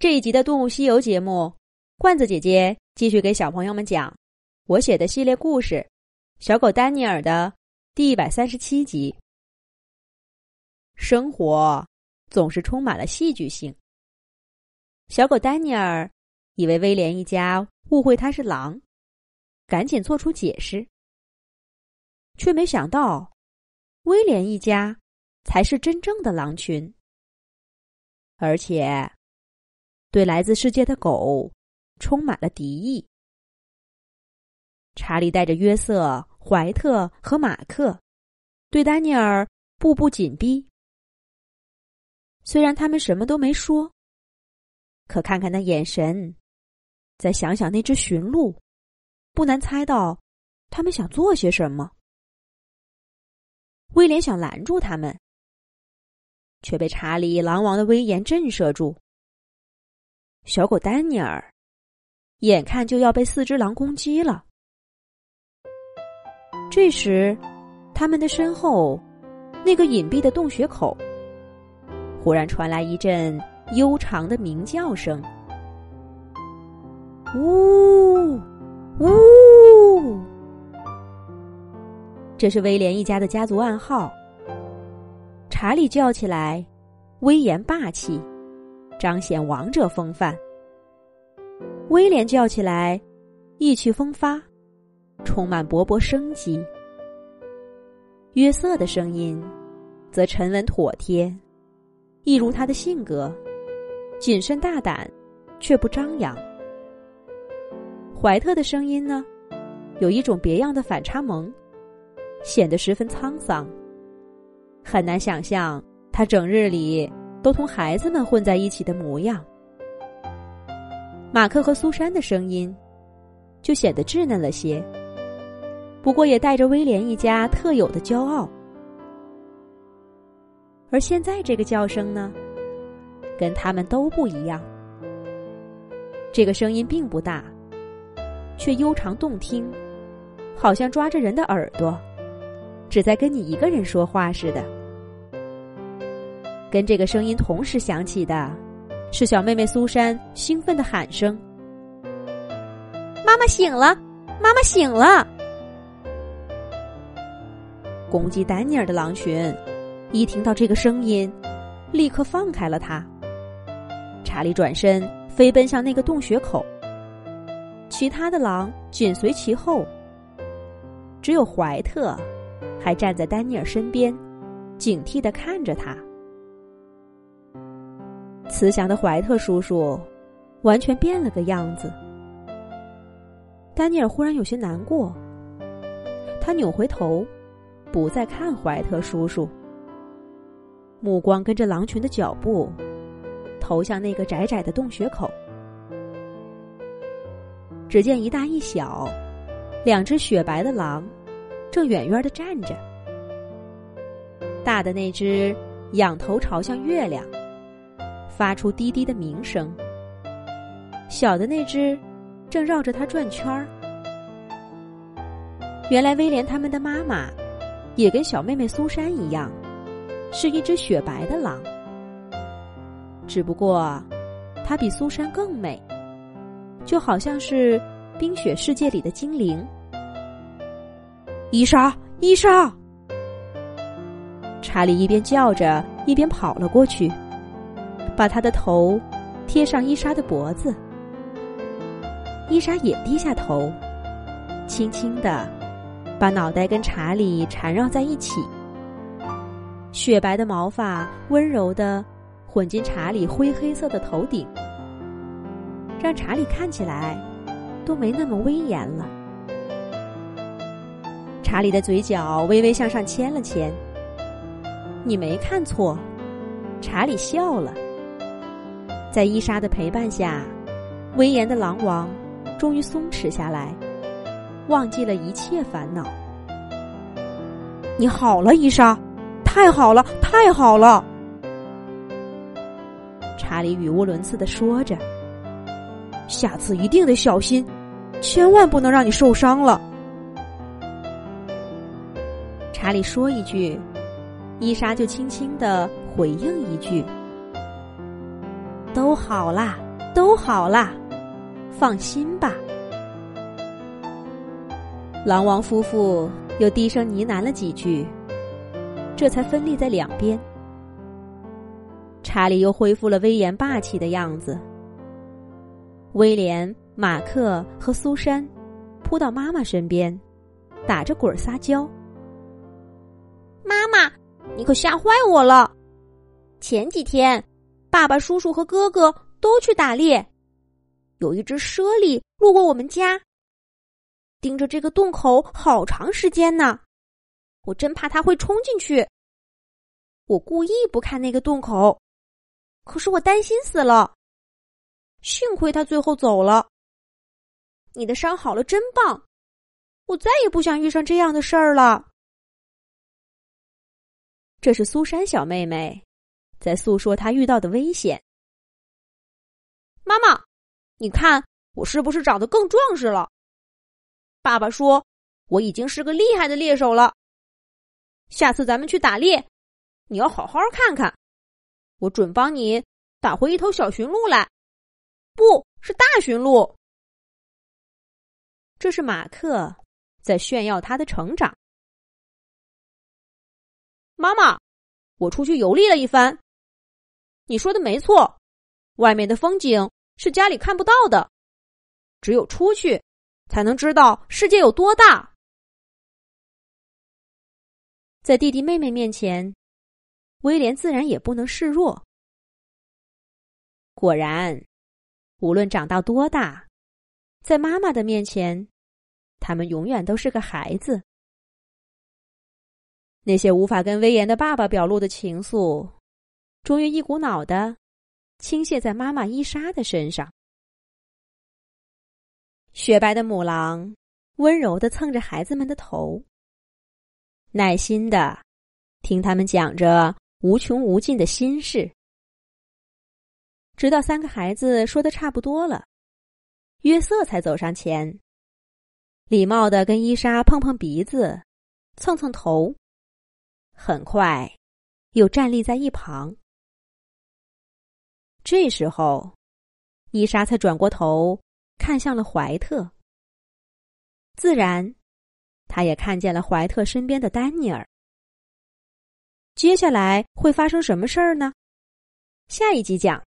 这一集的《动物西游》节目，罐子姐姐继续给小朋友们讲我写的系列故事《小狗丹尼尔》的第一百三十七集。生活总是充满了戏剧性。小狗丹尼尔以为威廉一家误会他是狼，赶紧做出解释，却没想到威廉一家才是真正的狼群，而且。对来自世界的狗充满了敌意。查理带着约瑟、怀特和马克，对丹尼尔步步紧逼。虽然他们什么都没说，可看看那眼神，再想想那只驯鹿，不难猜到他们想做些什么。威廉想拦住他们，却被查理狼王的威严震慑住。小狗丹尼尔，眼看就要被四只狼攻击了。这时，他们的身后，那个隐蔽的洞穴口，忽然传来一阵悠长的鸣叫声：“呜呜！”这是威廉一家的家族暗号。查理叫起来，威严霸气。彰显王者风范。威廉叫起来，意气风发，充满勃勃生机。约瑟的声音则沉稳妥帖，一如他的性格，谨慎大胆，却不张扬。怀特的声音呢，有一种别样的反差萌，显得十分沧桑。很难想象他整日里。都同孩子们混在一起的模样。马克和苏珊的声音就显得稚嫩了些，不过也带着威廉一家特有的骄傲。而现在这个叫声呢，跟他们都不一样。这个声音并不大，却悠长动听，好像抓着人的耳朵，只在跟你一个人说话似的。跟这个声音同时响起的，是小妹妹苏珊兴奋的喊声：“妈妈醒了，妈妈醒了！”攻击丹尼尔的狼群一听到这个声音，立刻放开了他。查理转身飞奔向那个洞穴口，其他的狼紧随其后，只有怀特还站在丹尼尔身边，警惕的看着他。慈祥的怀特叔叔，完全变了个样子。丹尼尔忽然有些难过，他扭回头，不再看怀特叔叔，目光跟着狼群的脚步，投向那个窄窄的洞穴口。只见一大一小，两只雪白的狼，正远远的站着。大的那只仰头朝向月亮。发出滴滴的鸣声。小的那只正绕着它转圈儿。原来威廉他们的妈妈也跟小妹妹苏珊一样，是一只雪白的狼。只不过，它比苏珊更美，就好像是冰雪世界里的精灵。伊莎，伊莎！查理一边叫着，一边跑了过去。把他的头贴上伊莎的脖子，伊莎也低下头，轻轻的把脑袋跟查理缠绕在一起。雪白的毛发温柔的混进查理灰黑色的头顶，让查理看起来都没那么威严了。查理的嘴角微微向上牵了牵，你没看错，查理笑了。在伊莎的陪伴下，威严的狼王终于松弛下来，忘记了一切烦恼。你好了，伊莎，太好了，太好了！查理语无伦次的说着：“下次一定得小心，千万不能让你受伤了。”查理说一句，伊莎就轻轻的回应一句。都好啦，都好啦，放心吧。”狼王夫妇又低声呢喃了几句，这才分立在两边。查理又恢复了威严霸气的样子。威廉、马克和苏珊扑到妈妈身边，打着滚撒娇：“妈妈，你可吓坏我了！前几天，爸爸、叔叔和哥哥都去打猎，有一只猞猁路过我们家，盯着这个洞口好长时间呢。我真怕它会冲进去。我故意不看那个洞口，可是我担心死了。”幸亏他最后走了。你的伤好了，真棒！我再也不想遇上这样的事儿了。这是苏珊小妹妹在诉说他遇到的危险。妈妈，你看我是不是长得更壮实了？爸爸说我已经是个厉害的猎手了。下次咱们去打猎，你要好好看看，我准帮你打回一头小驯鹿来。不是大驯鹿，这是马克在炫耀他的成长。妈妈，我出去游历了一番，你说的没错，外面的风景是家里看不到的，只有出去才能知道世界有多大。在弟弟妹妹面前，威廉自然也不能示弱。果然。无论长到多大，在妈妈的面前，他们永远都是个孩子。那些无法跟威严的爸爸表露的情愫，终于一股脑的倾泻在妈妈伊莎的身上。雪白的母狼温柔的蹭着孩子们的头，耐心的听他们讲着无穷无尽的心事。直到三个孩子说的差不多了，约瑟才走上前，礼貌的跟伊莎碰碰鼻子，蹭蹭头，很快又站立在一旁。这时候，伊莎才转过头看向了怀特，自然，他也看见了怀特身边的丹尼尔。接下来会发生什么事儿呢？下一集讲。